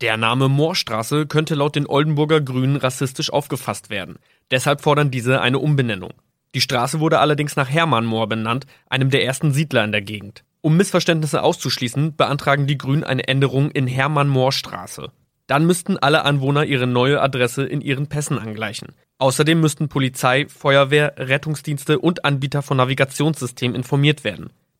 Der Name Moorstraße könnte laut den Oldenburger Grünen rassistisch aufgefasst werden. Deshalb fordern diese eine Umbenennung. Die Straße wurde allerdings nach Hermann Moor benannt, einem der ersten Siedler in der Gegend. Um Missverständnisse auszuschließen, beantragen die Grünen eine Änderung in Hermann Moor Straße. Dann müssten alle Anwohner ihre neue Adresse in ihren Pässen angleichen. Außerdem müssten Polizei, Feuerwehr, Rettungsdienste und Anbieter von Navigationssystemen informiert werden.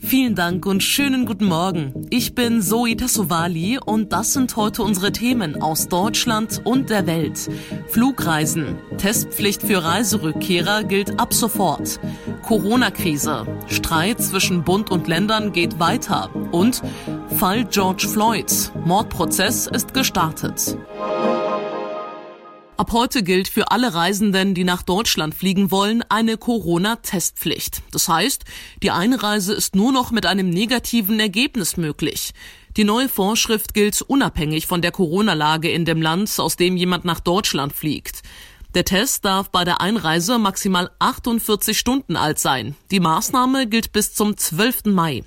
Vielen Dank und schönen guten Morgen. Ich bin Zoe Tassovali und das sind heute unsere Themen aus Deutschland und der Welt. Flugreisen. Testpflicht für Reiserückkehrer gilt ab sofort. Corona-Krise. Streit zwischen Bund und Ländern geht weiter. Und Fall George Floyd. Mordprozess ist gestartet. Ab heute gilt für alle Reisenden, die nach Deutschland fliegen wollen, eine Corona-Testpflicht. Das heißt, die Einreise ist nur noch mit einem negativen Ergebnis möglich. Die neue Vorschrift gilt unabhängig von der Corona-Lage in dem Land, aus dem jemand nach Deutschland fliegt. Der Test darf bei der Einreise maximal 48 Stunden alt sein. Die Maßnahme gilt bis zum 12. Mai.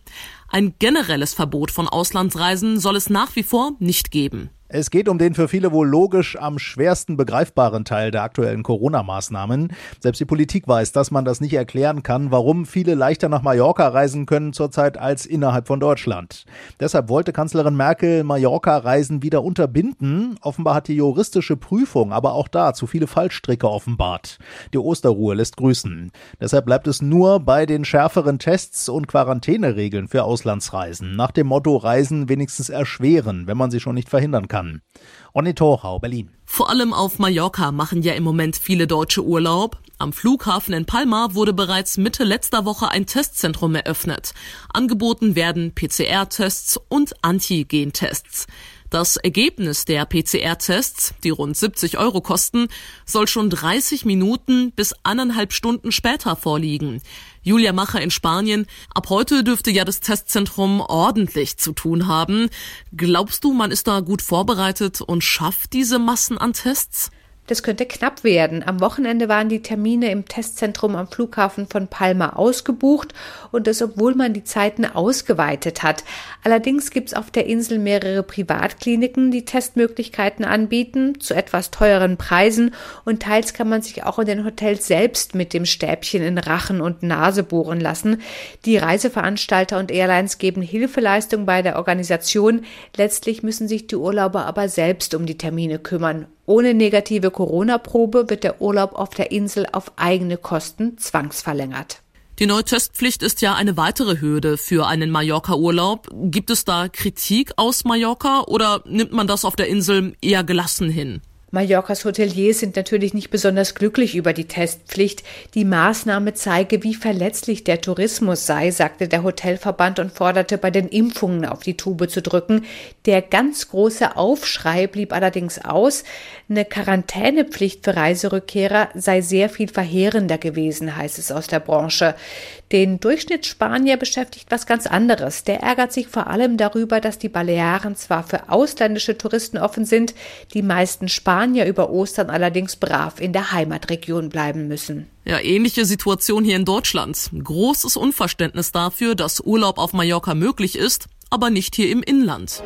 Ein generelles Verbot von Auslandsreisen soll es nach wie vor nicht geben. Es geht um den für viele wohl logisch am schwersten begreifbaren Teil der aktuellen Corona-Maßnahmen. Selbst die Politik weiß, dass man das nicht erklären kann, warum viele leichter nach Mallorca reisen können zurzeit als innerhalb von Deutschland. Deshalb wollte Kanzlerin Merkel Mallorca-Reisen wieder unterbinden. Offenbar hat die juristische Prüfung aber auch da zu viele Fallstricke offenbart. Die Osterruhe lässt grüßen. Deshalb bleibt es nur bei den schärferen Tests und Quarantäneregeln für Auslandsreisen. Nach dem Motto Reisen wenigstens erschweren, wenn man sie schon nicht verhindern kann kann. Ronny Torhau, Berlin. Vor allem auf Mallorca machen ja im Moment viele Deutsche Urlaub. Am Flughafen in Palma wurde bereits Mitte letzter Woche ein Testzentrum eröffnet. Angeboten werden PCR-Tests und Antigen-Tests. Das Ergebnis der PCR-Tests, die rund 70 Euro kosten, soll schon 30 Minuten bis eineinhalb Stunden später vorliegen. Julia Macher in Spanien. Ab heute dürfte ja das Testzentrum ordentlich zu tun haben. Glaubst du, man ist da gut vorbereitet und schafft diese Massen an Tests? Das könnte knapp werden. Am Wochenende waren die Termine im Testzentrum am Flughafen von Palma ausgebucht und das, obwohl man die Zeiten ausgeweitet hat. Allerdings gibt es auf der Insel mehrere Privatkliniken, die Testmöglichkeiten anbieten, zu etwas teuren Preisen und teils kann man sich auch in den Hotels selbst mit dem Stäbchen in Rachen und Nase bohren lassen. Die Reiseveranstalter und Airlines geben Hilfeleistung bei der Organisation. Letztlich müssen sich die Urlauber aber selbst um die Termine kümmern. Ohne negative Corona-Probe wird der Urlaub auf der Insel auf eigene Kosten zwangsverlängert. Die neue Testpflicht ist ja eine weitere Hürde für einen Mallorca-Urlaub. Gibt es da Kritik aus Mallorca oder nimmt man das auf der Insel eher gelassen hin? Mallorcas Hoteliers sind natürlich nicht besonders glücklich über die Testpflicht. Die Maßnahme zeige, wie verletzlich der Tourismus sei, sagte der Hotelverband und forderte bei den Impfungen auf die Tube zu drücken. Der ganz große Aufschrei blieb allerdings aus. Eine Quarantänepflicht für Reiserückkehrer sei sehr viel verheerender gewesen, heißt es aus der Branche. Den Durchschnittsspanier beschäftigt was ganz anderes. Der ärgert sich vor allem darüber, dass die Balearen zwar für ausländische Touristen offen sind, die meisten Spanier über Ostern allerdings brav in der Heimatregion bleiben müssen. Ja, ähnliche Situation hier in Deutschland. Großes Unverständnis dafür, dass Urlaub auf Mallorca möglich ist, aber nicht hier im Inland.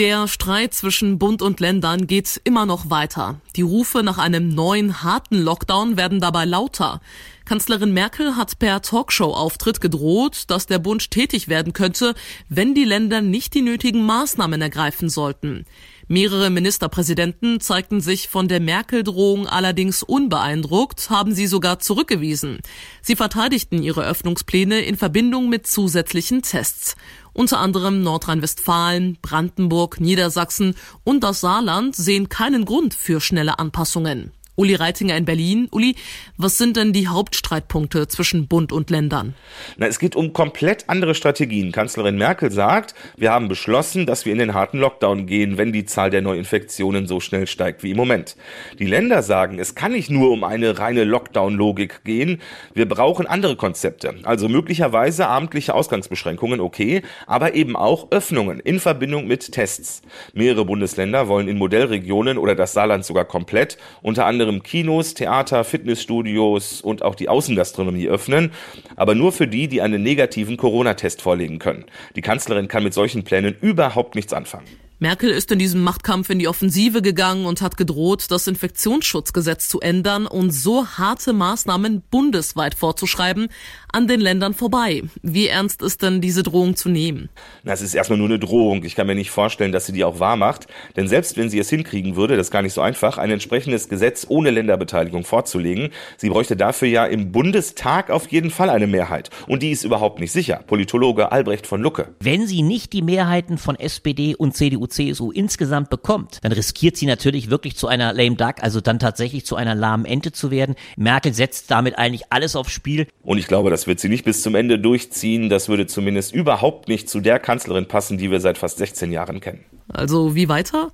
Der Streit zwischen Bund und Ländern geht immer noch weiter. Die Rufe nach einem neuen harten Lockdown werden dabei lauter. Kanzlerin Merkel hat per Talkshow-Auftritt gedroht, dass der Bund tätig werden könnte, wenn die Länder nicht die nötigen Maßnahmen ergreifen sollten. Mehrere Ministerpräsidenten zeigten sich von der Merkel-Drohung allerdings unbeeindruckt, haben sie sogar zurückgewiesen. Sie verteidigten ihre Öffnungspläne in Verbindung mit zusätzlichen Tests. Unter anderem Nordrhein-Westfalen, Brandenburg, Niedersachsen und das Saarland sehen keinen Grund für schnelle Anpassungen. Uli Reitinger in Berlin. Uli, was sind denn die Hauptstreitpunkte zwischen Bund und Ländern? Na, es geht um komplett andere Strategien. Kanzlerin Merkel sagt, wir haben beschlossen, dass wir in den harten Lockdown gehen, wenn die Zahl der Neuinfektionen so schnell steigt wie im Moment. Die Länder sagen, es kann nicht nur um eine reine Lockdown-Logik gehen. Wir brauchen andere Konzepte. Also möglicherweise abendliche Ausgangsbeschränkungen, okay, aber eben auch Öffnungen in Verbindung mit Tests. Mehrere Bundesländer wollen in Modellregionen oder das Saarland sogar komplett unter anderem anderem Kinos, Theater, Fitnessstudios und auch die Außengastronomie öffnen, aber nur für die, die einen negativen Corona-Test vorlegen können. Die Kanzlerin kann mit solchen Plänen überhaupt nichts anfangen. Merkel ist in diesem Machtkampf in die Offensive gegangen und hat gedroht, das Infektionsschutzgesetz zu ändern und so harte Maßnahmen bundesweit vorzuschreiben, an den Ländern vorbei. Wie ernst ist denn diese Drohung zu nehmen? Das ist erstmal nur eine Drohung. Ich kann mir nicht vorstellen, dass sie die auch wahr macht. Denn selbst wenn sie es hinkriegen würde, das ist gar nicht so einfach, ein entsprechendes Gesetz ohne Länderbeteiligung vorzulegen, sie bräuchte dafür ja im Bundestag auf jeden Fall eine Mehrheit. Und die ist überhaupt nicht sicher. Politologe Albrecht von Lucke. Wenn sie nicht die Mehrheiten von SPD und CDU CSU insgesamt bekommt, dann riskiert sie natürlich wirklich zu einer lame duck, also dann tatsächlich zu einer lahmen Ente zu werden. Merkel setzt damit eigentlich alles aufs Spiel. Und ich glaube, das wird sie nicht bis zum Ende durchziehen. Das würde zumindest überhaupt nicht zu der Kanzlerin passen, die wir seit fast 16 Jahren kennen. Also wie weiter?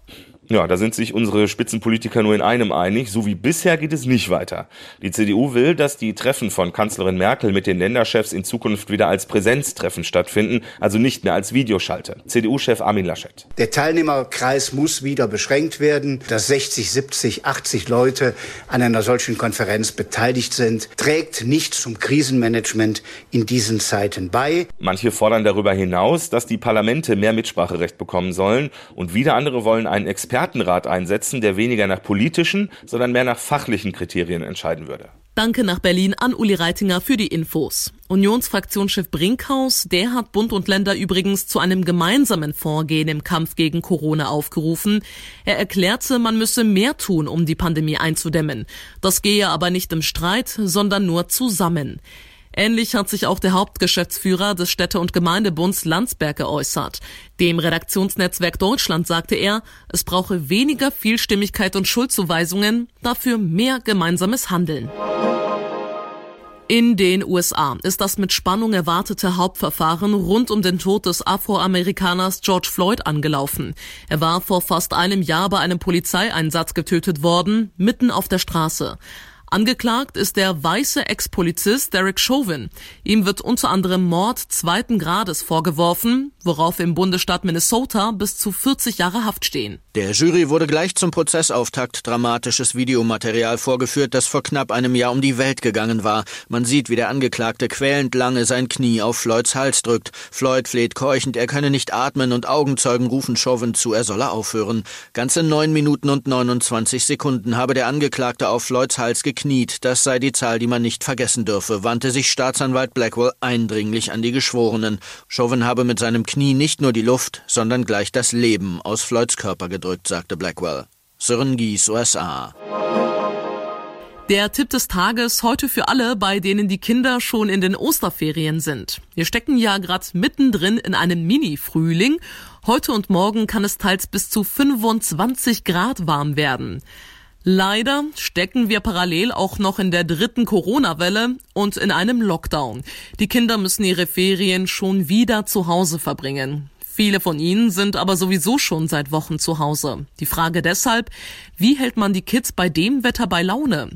Ja, da sind sich unsere Spitzenpolitiker nur in einem einig. So wie bisher geht es nicht weiter. Die CDU will, dass die Treffen von Kanzlerin Merkel mit den Länderchefs in Zukunft wieder als Präsenztreffen stattfinden, also nicht mehr als Videoschalte. CDU-Chef Armin Laschet. Der Teilnehmerkreis muss wieder beschränkt werden. Dass 60, 70, 80 Leute an einer solchen Konferenz beteiligt sind, trägt nicht zum Krisenmanagement in diesen Zeiten bei. Manche fordern darüber hinaus, dass die Parlamente mehr Mitspracherecht bekommen sollen und wieder andere wollen einen Experten Expertenrat einsetzen, der weniger nach politischen, sondern mehr nach fachlichen Kriterien entscheiden würde. Danke nach Berlin an Uli Reitinger für die Infos. Unionsfraktionschef Brinkhaus, der hat Bund und Länder übrigens zu einem gemeinsamen Vorgehen im Kampf gegen Corona aufgerufen. Er erklärte, man müsse mehr tun, um die Pandemie einzudämmen. Das gehe aber nicht im Streit, sondern nur zusammen. Ähnlich hat sich auch der Hauptgeschäftsführer des Städte- und Gemeindebunds Landsberg geäußert. Dem Redaktionsnetzwerk Deutschland sagte er, es brauche weniger Vielstimmigkeit und Schuldzuweisungen, dafür mehr gemeinsames Handeln. In den USA ist das mit Spannung erwartete Hauptverfahren rund um den Tod des Afroamerikaners George Floyd angelaufen. Er war vor fast einem Jahr bei einem Polizeieinsatz getötet worden, mitten auf der Straße. Angeklagt ist der weiße Ex-Polizist Derek Chauvin. Ihm wird unter anderem Mord zweiten Grades vorgeworfen, worauf im Bundesstaat Minnesota bis zu 40 Jahre Haft stehen. Der Jury wurde gleich zum Prozessauftakt dramatisches Videomaterial vorgeführt, das vor knapp einem Jahr um die Welt gegangen war. Man sieht, wie der Angeklagte quälend lange sein Knie auf Floyds Hals drückt. Floyd fleht keuchend, er könne nicht atmen und Augenzeugen rufen Chauvin zu, er solle aufhören. Ganze neun Minuten und 29 Sekunden habe der Angeklagte auf Floyds Hals gekniet das sei die Zahl, die man nicht vergessen dürfe, wandte sich Staatsanwalt Blackwell eindringlich an die Geschworenen. Chauvin habe mit seinem Knie nicht nur die Luft, sondern gleich das Leben aus Floyds Körper gedrückt, sagte Blackwell. Sören USA. Der Tipp des Tages heute für alle, bei denen die Kinder schon in den Osterferien sind. Wir stecken ja gerade mittendrin in einem Mini-Frühling Heute und morgen kann es teils bis zu 25 Grad warm werden. Leider stecken wir parallel auch noch in der dritten Corona-Welle und in einem Lockdown. Die Kinder müssen ihre Ferien schon wieder zu Hause verbringen. Viele von ihnen sind aber sowieso schon seit Wochen zu Hause. Die Frage deshalb, wie hält man die Kids bei dem Wetter bei Laune?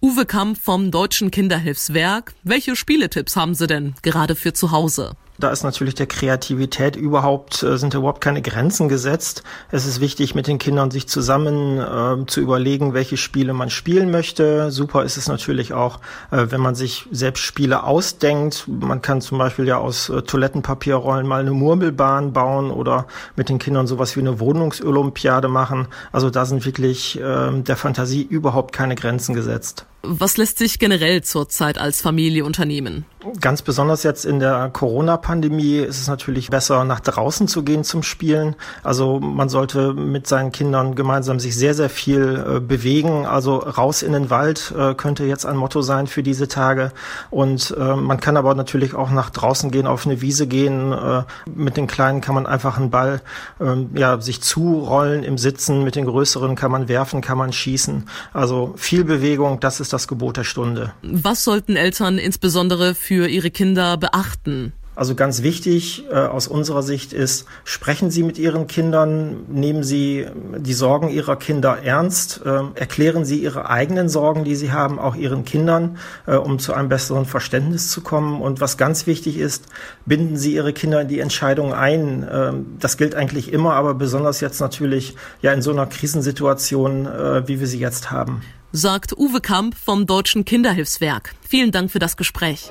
Uwe Kamp vom Deutschen Kinderhilfswerk. Welche Spieletipps haben Sie denn gerade für zu Hause? Da ist natürlich der Kreativität überhaupt, äh, sind überhaupt keine Grenzen gesetzt. Es ist wichtig, mit den Kindern sich zusammen äh, zu überlegen, welche Spiele man spielen möchte. Super ist es natürlich auch, äh, wenn man sich selbst Spiele ausdenkt. Man kann zum Beispiel ja aus äh, Toilettenpapierrollen mal eine Murmelbahn bauen oder mit den Kindern sowas wie eine Wohnungsolympiade machen. Also da sind wirklich äh, der Fantasie überhaupt keine Grenzen gesetzt. Was lässt sich generell zurzeit als Familie unternehmen? Ganz besonders jetzt in der Corona-Pandemie ist es natürlich besser, nach draußen zu gehen zum Spielen. Also man sollte mit seinen Kindern gemeinsam sich sehr, sehr viel äh, bewegen. Also raus in den Wald äh, könnte jetzt ein Motto sein für diese Tage. Und äh, man kann aber natürlich auch nach draußen gehen, auf eine Wiese gehen. Äh, mit den Kleinen kann man einfach einen Ball ähm, ja, sich zurollen im Sitzen. Mit den Größeren kann man werfen, kann man schießen. Also viel Bewegung, das ist das Gebot der Stunde. Was sollten Eltern insbesondere für ihre Kinder beachten? Also ganz wichtig äh, aus unserer Sicht ist, sprechen Sie mit Ihren Kindern, nehmen Sie die Sorgen Ihrer Kinder ernst, äh, erklären Sie Ihre eigenen Sorgen, die Sie haben, auch Ihren Kindern, äh, um zu einem besseren Verständnis zu kommen. Und was ganz wichtig ist, binden Sie Ihre Kinder in die Entscheidung ein. Äh, das gilt eigentlich immer, aber besonders jetzt natürlich ja in so einer Krisensituation, äh, wie wir sie jetzt haben sagt Uwe Kamp vom Deutschen Kinderhilfswerk. Vielen Dank für das Gespräch.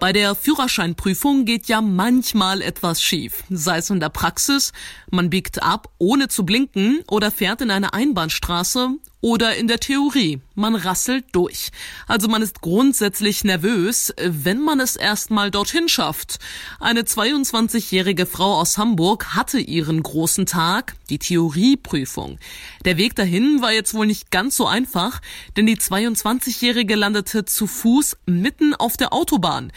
Bei der Führerscheinprüfung geht ja manchmal etwas schief. Sei es in der Praxis, man biegt ab, ohne zu blinken, oder fährt in eine Einbahnstraße, oder in der Theorie, man rasselt durch. Also man ist grundsätzlich nervös, wenn man es erstmal dorthin schafft. Eine 22-jährige Frau aus Hamburg hatte ihren großen Tag, die Theorieprüfung. Der Weg dahin war jetzt wohl nicht ganz so einfach, denn die 22-jährige landete zu Fuß mitten auf der Autobahn.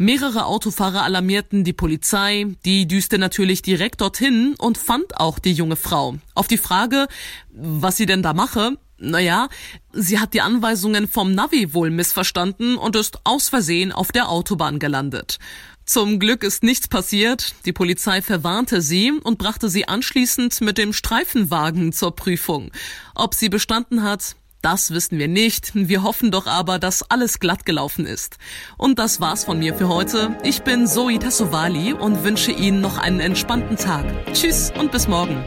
Mehrere Autofahrer alarmierten die Polizei, die düste natürlich direkt dorthin und fand auch die junge Frau. Auf die Frage, was sie denn da mache, naja, sie hat die Anweisungen vom Navi wohl missverstanden und ist aus Versehen auf der Autobahn gelandet. Zum Glück ist nichts passiert. Die Polizei verwarnte sie und brachte sie anschließend mit dem Streifenwagen zur Prüfung. Ob sie bestanden hat, das wissen wir nicht. Wir hoffen doch aber, dass alles glatt gelaufen ist. Und das war's von mir für heute. Ich bin Zoe Tassovali und wünsche Ihnen noch einen entspannten Tag. Tschüss und bis morgen.